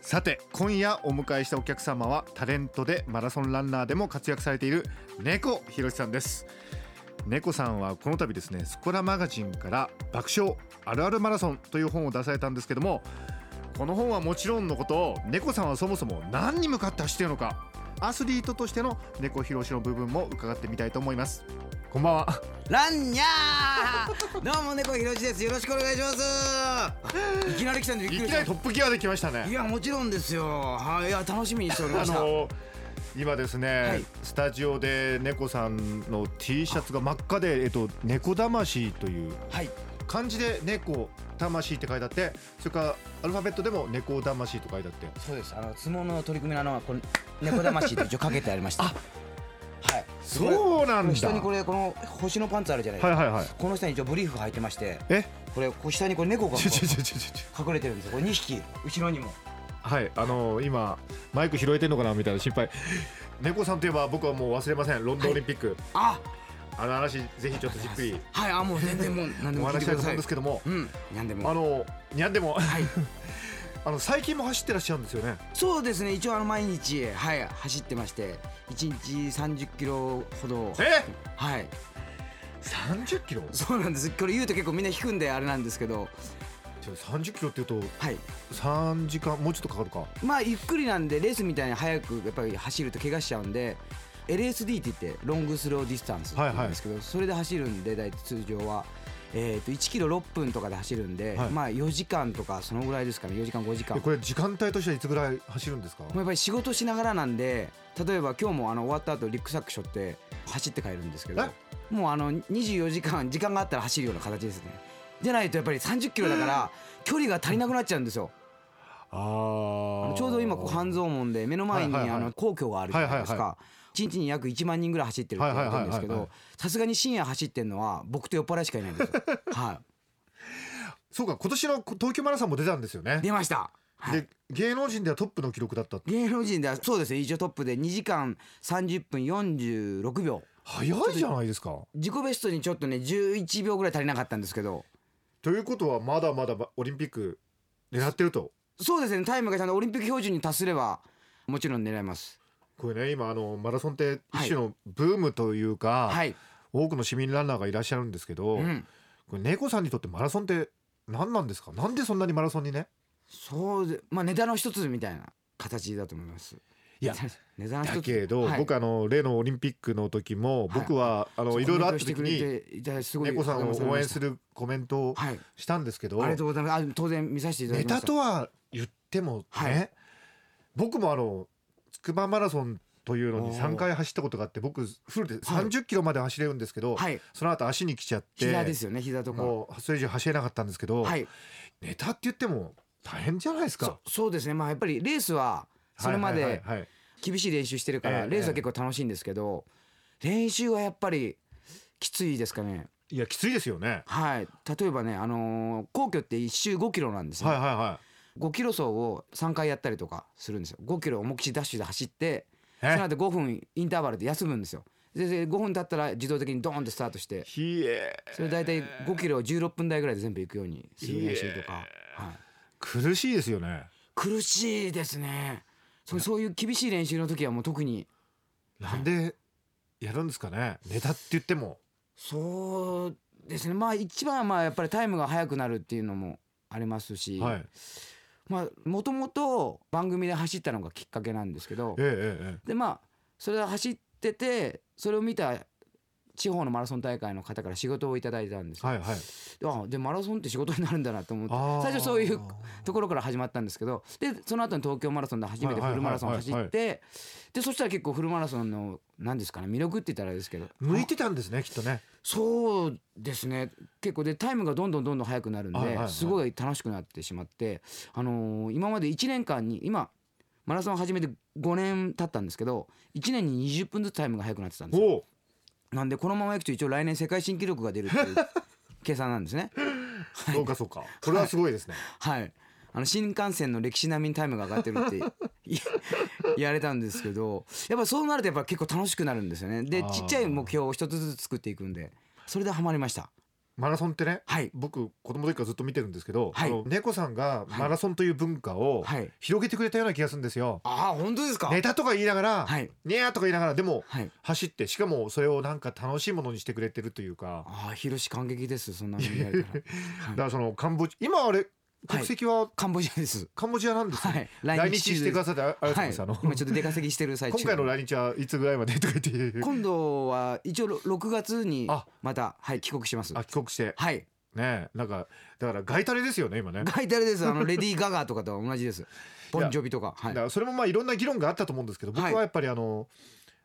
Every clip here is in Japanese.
さて今夜お迎えしたお客様はタレントでマラソンランナーでも活躍されている猫ひろしさんです。猫さんはこの度ですねスコラマガジンから爆笑あるあるマラソンという本を出されたんですけどもこの本はもちろんのこと猫さんはそもそも何に向かって走っているのかアスリートとしての猫ひろしの部分も伺ってみたいと思います。こんばんは。ランニャー！どうも猫ひろしです。よろしくお願いします。いきなり来たんでびっいきくりした。なりトップギアで来ましたね。いやもちろんですよ。はいいや楽しみにしておりましたあの今ですね、はい。スタジオで猫さんの T シャツが真っ赤で、えっと、猫魂というはい漢字で猫魂って書いてあってそれからアルファベットでも猫魂と書いてあって。そうです。あの相撲の取り組みのあのこれ猫魂って一応かけてありました。はい。そうなんだ。下にこれこの星のパンツあるじゃないですか、はいはいはい。この下に一応ブリーフ履いてましてえ？これ下にこれ猫が隠れてるんですよ。これ2匹後ろにも。はいあの今マイク拾えてんのかな？みたいな心配。猫さんといえば僕はもう忘れません。ロンドンオリンピック、ああの話ぜひちょっとじっくり。はいあもう全然もう何でおも聞い話したいと思うんですけども。うん何でも。あのにゃんでも。はい。あの最近も走ってらっしゃるんですよね。そうですね一応あの毎日はい走ってまして1日30キロほど。え？はい。30キロ？そうなんです。これ言うと結構みんな引くんであれなんですけど。ちょ30キロっていうとはい。3時間もうちょっとかかるか。まあゆっくりなんでレースみたいに速くやっぱり走ると怪我しちゃうんで LSD って言って long slow distance って言うんですけど、それで走るんで大体通常は。えー、と1キロ6分とかで走るんで、はい。まあ4時間とかそのぐらいですかね。4時間5時間。えこれ時間帯としてはいつぐらい走るんですか？やっぱり仕事しながらなんで例えば今日もあの終わった後リュックサック背負って走って帰るんですけどもうあの24時間時間があったら走るような形ですね。じゃないとやっぱり30キロだから距離が足りなくなっちゃうんですよ。ああのちょうど今こう半蔵門で目の前にはいはいはい。あの皇居があるじゃないですはいはか1日に約1万人ぐらい走ってるって言われてるんですけどさすがに深夜走ってるのは僕と酔っ払いしかいないんです。よは そうか今年の東京マラソンも出たんですよね。い出ました。はい。で芸能人ではトップの記録だった。芸能人ではそうですね一応トップで。2時間30分46秒。早いじゃないですか。自己ベストにちょっとね11秒ぐらい足りなかったんですけど。ということはまだまだオリンピック狙ってると。そうですねタイムがちゃんとオリンピック標準に達すればもちろん狙えますこれね今あのマラソンってはい。一種のブームというか、はい、多くの市民ランナーがいらっしゃるんですけど、うん、これ猫さんにとってマラソンって何なんですか？なんでそんなにマラソンにね？そうでまあネタの一つみたいな形だと思います。いや ネタの一つ。だけど、はい。僕あの例のオリンピックの時も僕は、あのいろいろあった時にに猫さんを応援するるコメントをはいしたんですけど、ありがとうございます。あ当然見させていただネきました。タとは言ってもね、はい。僕もあの筑波マラソンというのにおー。3回走ったことがあって僕フルで30キロまで走れるんですけど、はい。その後足に来ちゃって膝ですよね膝とか。もうそれ以上走れなかったんですけど、はい。ネタって言っても大変じゃないですそか。そうですね。まあやっぱりレースはそれまで厳しい練習してるからええレースは結構楽しいんですけど練習はやっぱりきついですかね。いやきついですよね。はい。例えばねあのー皇居って1周5キロなんですね、はいはいは5キロ走を3回やったりとかするんですよ。5キロ思いっきりダッシュで走ってい。その後5分インターバルで休むんですよ。でで5分経ったら自動的にドーンってスタートしてそれ大体5キロを16分台ぐらいで全部行くようにする練習とか、はい、苦しいですよね。苦しいですね。そうそういう厳しい練習の時はもう特に。なんでやるんですかね。ネタって言っても。そうですね。まあ一番はまあやっぱりタイムが速くなるっていうのもありますし、はい。まあもともと番組で走ったのがきっかけなんですけど。えええええ。でまあそれで走っててそれを見た地方のマラソン大会の方から仕事をいただいたんですよ、えはいはい。あでマラソンって仕事になるんだなと思って最初そういうところから始まったんですけどでその後に東京マラソンで初めてフルマラソン走ってでそしたら結構フルマラソンの何ですかね魅力って言ったらあれですけど向いてたんですねきっとね。そうですね。結構でタイムがどんどんどんどん速くなるんですごい楽しくなってしまって、あのー今まで1年間に今マラソン始めて5年経ったんですけど1年に20分ずつタイムが速くなってたんですよなんでこのままいくと一応来年世界新記録が出るっていう 計算なんですね。そうかそうか。これはすごいですね、はい。あの新幹線の歴史並みにタイムが上がってるってい 言われたんですけどやっぱそうなるとやっぱ結構楽しくなるんですよね。でちっちゃい目標を一つずつ作っていくんでそれでハマりましたマラソンってねはい。僕子供の時からずっと見てるんですけど、はい。あの猫さんがマラソンという文化をはい。広げてくれたような気がするんですよ。ああ本当ですか？ネタとか言いながら、はい。ニャーとか言いながらでもはい。走ってしかもそれをなんか楽しいものにしてくれてるというか、ああ広し感激ですそんなに言われたら、だからそのカンボジ今あれ国籍は？カンボジアです。カンボジアなんですよ、はい。来日してくださってあありがとうございます、あの。はい、今ちょっと出稼ぎしてる最中。今回の来日はいつぐらいまでとか言って。今度は一応6月にあ。またはい帰国します。あ帰国して。はい。ねなんかだからガイタレですよね今ね。書いてあれです。あの レディー・ガガとかと同じです。ボンジョビとか。はい。だからそれもまあいろんな議論があったと思うんですけど僕はやっぱりあの、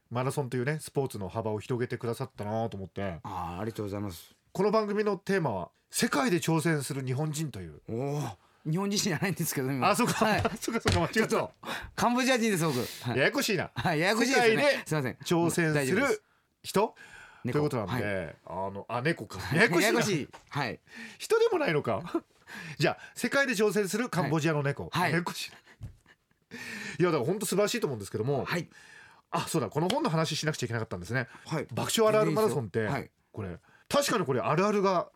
マラソンというねスポーツの幅を広げてくださったなと思って。ああありがとうございますこの番組のテーマは「世界で挑戦する日本人」という。おお日本人じゃないんですけど今。あそうか、はい。そうかそうか間違った。ちょっとカンボジア人です僕。はい。ややこしいな。はいややこしいですね。すいません。挑戦する人？と猫いうことなんで、はい。あのあ猫か。ややこしいな。ややこしい。はい。人でもないのか？じゃあ世界で挑戦するカンボジアの猫、はい。ややこしいな。いやだから本当素晴らしいと思うんですけども、はい。あそうだ。この本の話しなくちゃいけなかったんですね。はい。爆笑あるあるマラソンって、はい。これ確かにこれあるあるが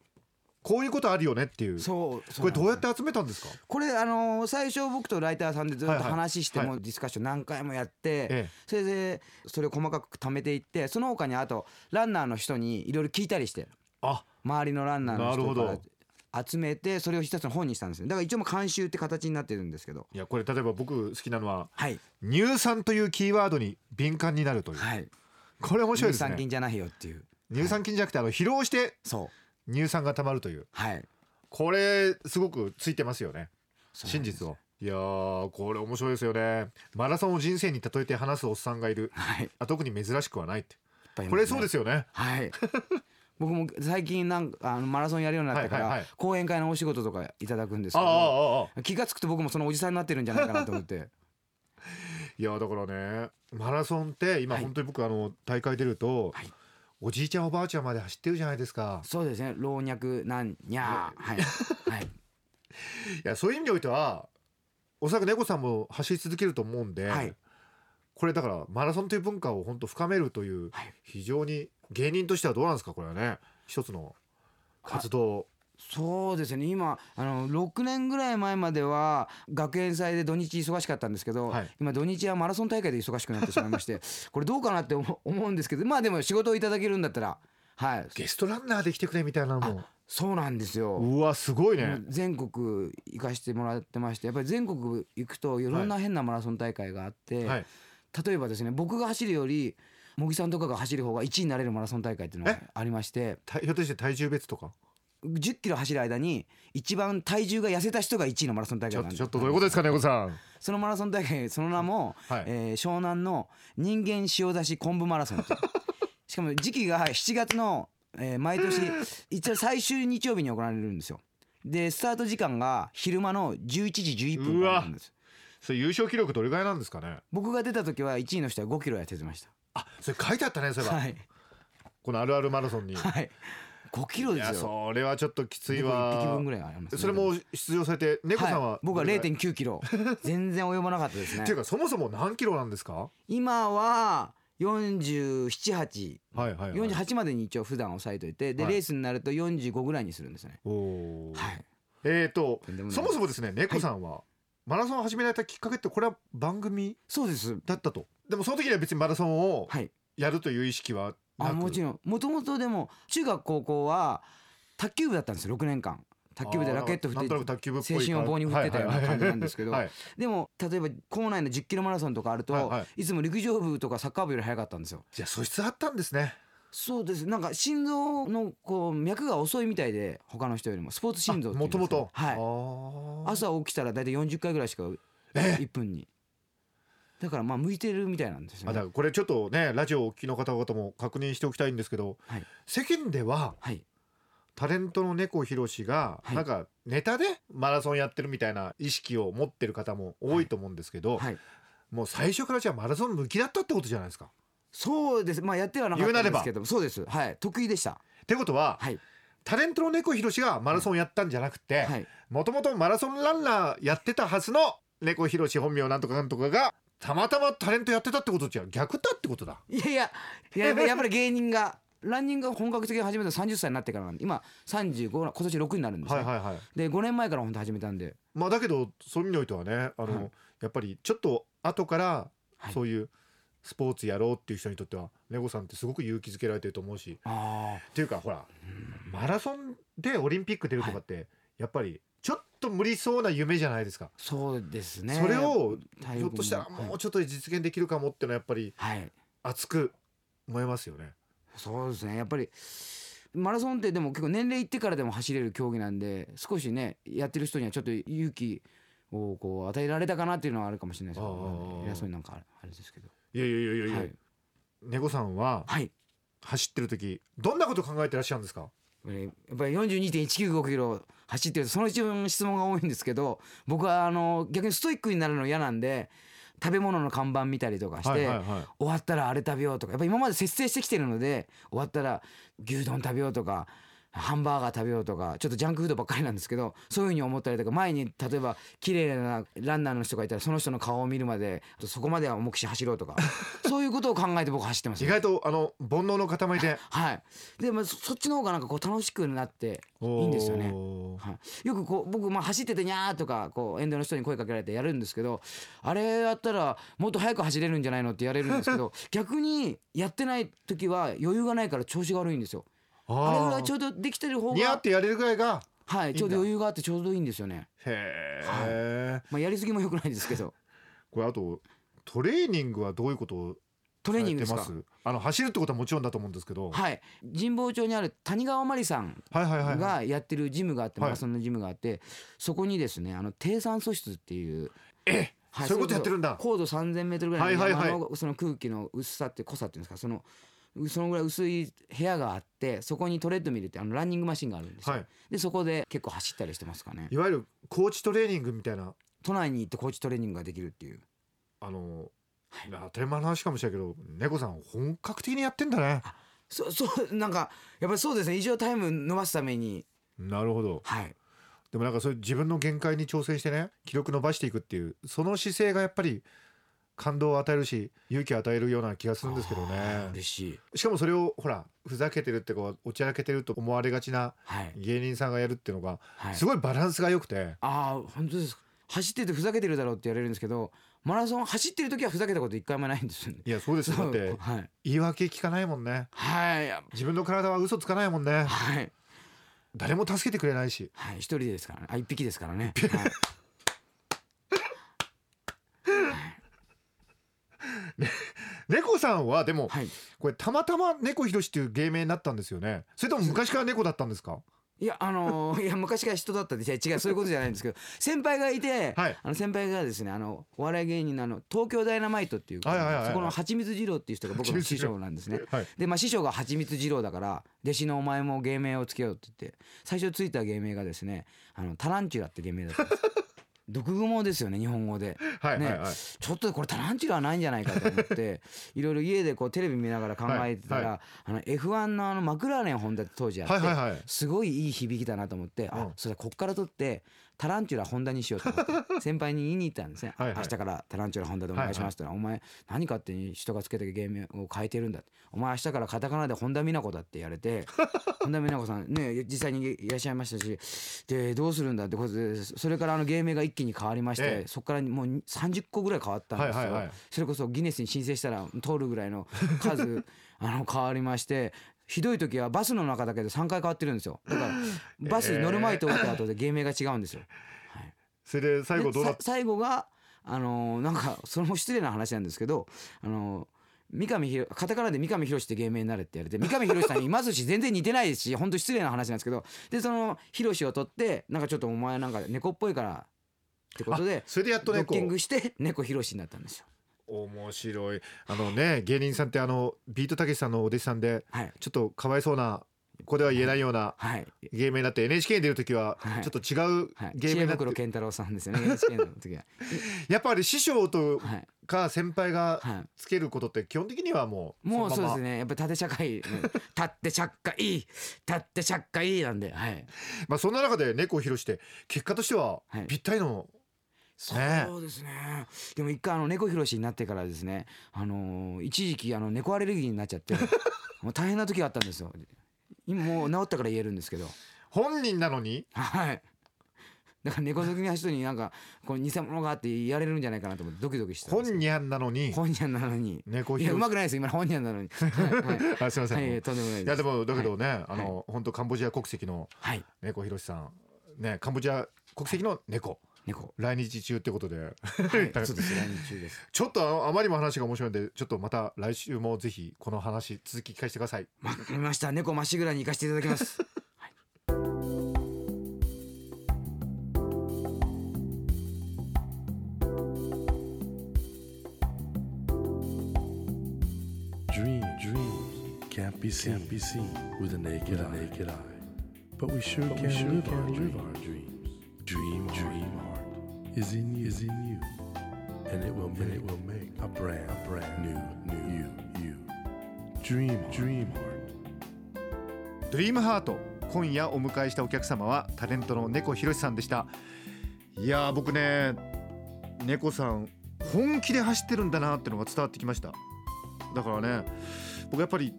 こういうことあるよねっていう。そうそうこれどうやって集めたんですか？これあのー最初僕とライターさんでずっとはいはい話してはもディスカッション何回もやって、えそれでそれを細かく貯めていってその他にあとランナーの人にいろいろ聞いたりしてあ周りのランナーのなるほから集めてそれを一つの本にしたんですねだから一応もう監修って形になってるんですけど。いやこれ例えば僕好きなのははい。乳酸というキーワードに敏感になるという、はい。これ面白いです酸菌じゃないよっていう乳酸菌じゃなくてあの疲労して乳酸がたまるという。はい。これすごくついてますよね。真実を。いやーこれ面白いですよね。マラソンを人生に例えて話すおっさんがいる。はい。あ特に珍しくはないって。これそうですよね。はい。僕も最近なんかあのマラソンやるようになってから、講演会のお仕事とかいただくんですけど気が付くと僕もそのおじさんになってるんじゃないかなと思って。いやだからねマラソンって今はい。本当に僕あの大会出ると、はいおじいちゃんおばあちゃんまで走ってるじゃないですか。そうですね。老若なんにゃーはい。はい。いやそういう意味においてはおそらく猫さんも走り続けると思うんで、はい。これだからマラソンという文化を本当深めるというはい。非常に芸人としてはどうなんですかこれはね。一つの活動そうですね。今あの6年ぐらい前までは学園祭で土日忙しかったんですけど、はい。今土日はマラソン大会で忙しくなってしまいまして これどうかなって思思うんですけどまあでも仕事をいただけるんだったらはい。ゲストランナーで来てくれみたいなのもそうなんですよ。うわすごいもね。う全国行かしてもらってましてやっぱり全国行くといろんな変なマラソン大会があって、はい。例えばですね僕が走るより茂木さんとかが走る方が1位になれるマラソン大会っていうのがありまして。たひょっとして体重別とか？10キロ走る間に一番体重が痩せた人が1位のマラソン大会なんちょっとちょっとどういうことですか猫さん。そのマラソン大会 その名も、はい。えー湘南の人間塩出し昆布マラソン しかも時期が7月の、えー毎年 一応最終日曜日に行われるんですよ。でスタート時間が昼間の11時11分からなんです。それ優勝記録どれぐらいなんですかね？僕が出た時は1位の人は5キロ痩せてましあそれ書いてあったねそれは、たはい。このあるあるマラソンに。はい5キロですよ。それはちょっときつい僕わ1匹分ぐらいあります、ね、それも出場されて猫さんは、はい、僕はどれぐらい？0 9キロ。全然及ばなかったですね。っていうかそもそも何キロなんですか？今は478はいはい、はい、48までに一応普段抑えといてで、はい。レースになると45ぐらいにするんですね。おおー、はい。えーとそもそもですね猫さんは、マラソンを始められたきっかけってこれは番組そうです。だったと。でもその時には別にマラソンをはい。やるという意識はあもちろん。もともとでも中学高校は卓球部だったんですよ6年間。卓球部でラケット振って卓球部っぽい青春を棒に振ってたような感じなんですけど。はい。でも例えば校内の10キロマラソンとかあると、はいつも陸上部とかサッカー部より速かったんですよ。じゃあ素質あったんですね。そうです。なんか心臓のこう脈が遅いみたいで他の人よりも。スポーツ心臓もともとはい。朝朝起きたら大体40回ぐらいしかえ？1分にだからまあ向いてるみたいなんですよね。あだからこれちょっとねラジオをお聞きの方々も確認しておきたいんですけどはい。世間でははい。タレントの猫ひろしがはい。なんかネタでマラソンやってるみたいな意識を持ってる方も多いと思うんですけど、はい。もう最初からじゃあマラソン向きだったってことじゃないですか？っそうです。まあやってはなかったんですけどそうです。はい。得意でした。てことは、はい。タレントの猫ひろしがマラソンやったんじゃなくてはい。もともとマラソンランナーやってたはずの猫ひろし本名なんとかなんとかがたまたまタレントやってたってことじゃ逆だってことだ。いやいやいややっぱりやっぱり芸人がランニングが本格的に始めたの30歳になってからなんで今35な今年6になるんですね、はいはいはい。で5年前から本当始めたんで。まあだけどそういう意味においてはねあの、はい。やっぱりちょっと後からはい。そういうスポーツやろうっていう人にとってはネゴさんってすごく勇気づけられてると思うし。あっていうかほらマラソンでオリンピック出るとかって、やっぱりと無理そうな夢じゃないですか、そうですね。それをひょっとしたらもうちょっとで実現できるかもっていうのはやっぱりはい。熱く思いますよね。そうですね。やっぱりマラソンってでも結構年齢いってからでも走れる競技なんで少しねやってる人にはちょっと勇気をこう与えられたかなっていうのはあるかもしれないです。けど偉そうになんかあれですけど。いやいやいやいやいや、はい、さんははい。走ってる時どんなこと考えてらっしゃるんですか？えーやっぱり42.195キロ走ってるとその一番質問が多いんですけど僕はあの逆にストイックになるの嫌なんで食べ物の看板見たりとかして、終わったらあれ食べようとかやっぱ今まで節制してきてるので終わったら牛丼食べようとかハンバーガー食べようとかちょっとジャンクフードばっかりなんですけどそういうふうに思ったりとか前に例えば綺麗なランナーの人がいたらその人の顔を見るまでそこまでは目視走ろうとか そういうことを考えて僕走ってます。意外とあの煩悩の塊で。はい。でもそそっちの方がなんかこう楽しくなっていいんですよね。はい、よくこう僕まあ走っててにゃーとかこう沿道の人に声かけられてやるんですけどあれやったらもっと速く走れるんじゃないのってやれるんですけど 逆にやってない時は余裕がないから調子が悪いんですよ。あれぐらいちょうどできてる方が。似合ってやれるぐらいが。はいちょうど余裕があってちょうどいいんですよね。へえ、まあやりすぎも良くないですけど。これあとトレーニングはどういうことをトレーニングですか？されてます？あの走るってことはもちろんだと思うんですけど、はい。神保町にある谷川真理さんはいはいはいはい。がやってるジムがあってはい。マラソンのジムがあってそこにですねあの低酸素室っていうえはいそういうことやってるんだ。高度3000メートルぐらいのはいはいはい。その空気の薄さって濃さっていうんですかそのそのぐらい薄い部屋があってそこにトレッドミルってあのランニングマシンがあるんですよ、はい。でそこで結構走ったりしてますかね。いわゆるコーチトレーニングみたいな。都内に行ってコーチトレーニングができるっていう。あの、はい。当たり前の話かもしれないけど猫さん本格的にやってんだね。そそうなんかやっぱりそうですね。異常タイム伸ばすために。なるほど。はい。でもなんかそういう自分の限界に挑戦してね記録伸ばしていくっていうその姿勢がやっぱり感動を与えるし勇気を与えるような気がするんですけどね。嬉しい。しかもそれをほらふざけてるってこうおちゃらけてると思われがちなはい。芸人さんがやるっていうのがはい。すごいバランスが良くて、ああ本当ですか。走っててふざけてるだろうって言われるんですけどマラソン走ってる時はふざけたこと一回もないんですよね。いやそうです。よだってはい。言い訳聞かないもんね。はい。自分の体は嘘つかないもんね。はい。誰も助けてくれないし。はい、一人ですからね。あ、一匹ですからね。猫さんはでもはい。はい。これたまたま猫ひろしっていう芸名になったんですよねそれとも昔から猫だったんですか？いや、あのー いや、昔から人だったんで、違う、そういうことじゃないんですけど。先輩がいて、はいあの先輩がですね、あの、お笑い芸人のあの、東京ダイナマイトっていう、そこの蜂蜜二郎っていう人が僕の師匠なんですね。はいで、まあ、師匠が蜂蜜二郎だから、弟子のお前も芸名をつけようって言って、最初ついた芸名がですね、あの、タランチュラって芸名だったんです。毒蜘蛛ですよね、日本語で。はいはいはい、ちょっとこれタランチュラはないんじゃないかと思って いろいろ家でこうテレビ見ながら考えてたら、はいあの F1 のあのマクラーレンホンダって当時あって、はいはいはい。すごいいい響きだなと思って、うん。あそれこっから取ってタランチュラホンダにしようと思って 先輩に言いに行ったんですね。はいはい。明日からタランチュラホンダでお願いしますって言ったら、お前何勝手に人がつけたゲームを変えてるんだお前明日からカタカナで本田美奈子だって言われて 本田美奈子さんね実際にいらっしゃいましたしでどうするんだってことでそれからあの芸名が一気に変わりまして、ええ。そこからもう30個ぐらい変わったんですよ、それこそギネスに申請したら通るぐらいの数 あの変わりましてひどい時はバスの中だけで3回変わってるんですよ。だから バスに乗る前と降りた後で芸名が違うんですよ、はい、それで最後どうな最後があのーなんかそれも失礼な話なんですけどあのー三上博カタカナで三上博って芸名になれって言われて三上博さんに今寿司全然似てないですし本当失礼な話なんですけどでその博を取ってなんかちょっとお前なんか猫っぽいからってことでそれでやっと猫ドッキングして猫ひろしになったんですよ。面白い。あのね芸人さんってあのビートたけしさんのお弟子さんではい。ちょっとかわいそうなここでは言えないようなはい。芸名になって NHK に出る時ははい。ちょっと違うはい、芸名になって。知恵袋健太郎さんですよね NHK の時は。やっぱり師匠とはい。か先輩がはい。つけることって基本的にはもうもうそうですね。ねやっぱり縦社会うん立って社会立って社会なんではい。まあそんな中で猫を披露して結果としてははい。ぴったりのそうですね。でも一回あの猫ひろしになってからですねあのー一時期あの猫アレルギーになっちゃって もう大変な時があったんですよ。今もう治ったから言えるんですけど。本人なのに？はい。だから猫好きな人になんかこう偽物があって言われるんじゃないかなと思ってドキドキしてたんです本人なのに？本人なのに。いやうまくないですよ今本人なのに。はい、はい。あすいません、はいい、とんでもないです。やでもだけどね、あの本当カンボジア国籍のはい。猫ひろしさん。ねカンボジア国籍の猫猫来日中ってことではいそうです来日中ですちょっとああまりにも話が面白いんでちょっとまた来週もぜひこの話続き聞かせてくださいわかりました猫まっしぐらに行かせていただきます。Dream, dreams can't be seen, can't be seen with a naked, eye. naked eye. But we sure can, sure live, our live our dreams. Dream, dream is in you, is in you, and it will, make, it will make a brand, a brand new, new you, you. Dream, dream heart. ドリームハート今夜お迎えしたお客様はタレントの猫ひろしさんでした。いやー僕ね猫さん本気で走ってるんだなってのが伝わってきました。だからね僕やっぱり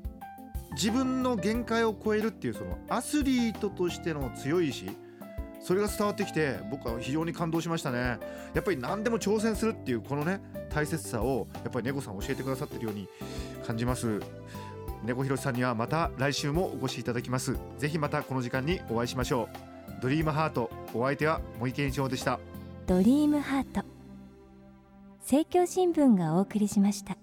自分の限界を超えるっていうそのアスリートとしての強い意志それが伝わってきて僕は非常に感動しましたね。やっぱり何でも挑戦するっていうこのね大切さをやっぱり猫さん教えてくださってるように感じます。猫ひろしさんにはまた来週もお越しいただきます。ぜひまたこの時間にお会いしましょう。ドリームハートお相手は森健一郎でした。ドリームハート政教新聞がお送りしました。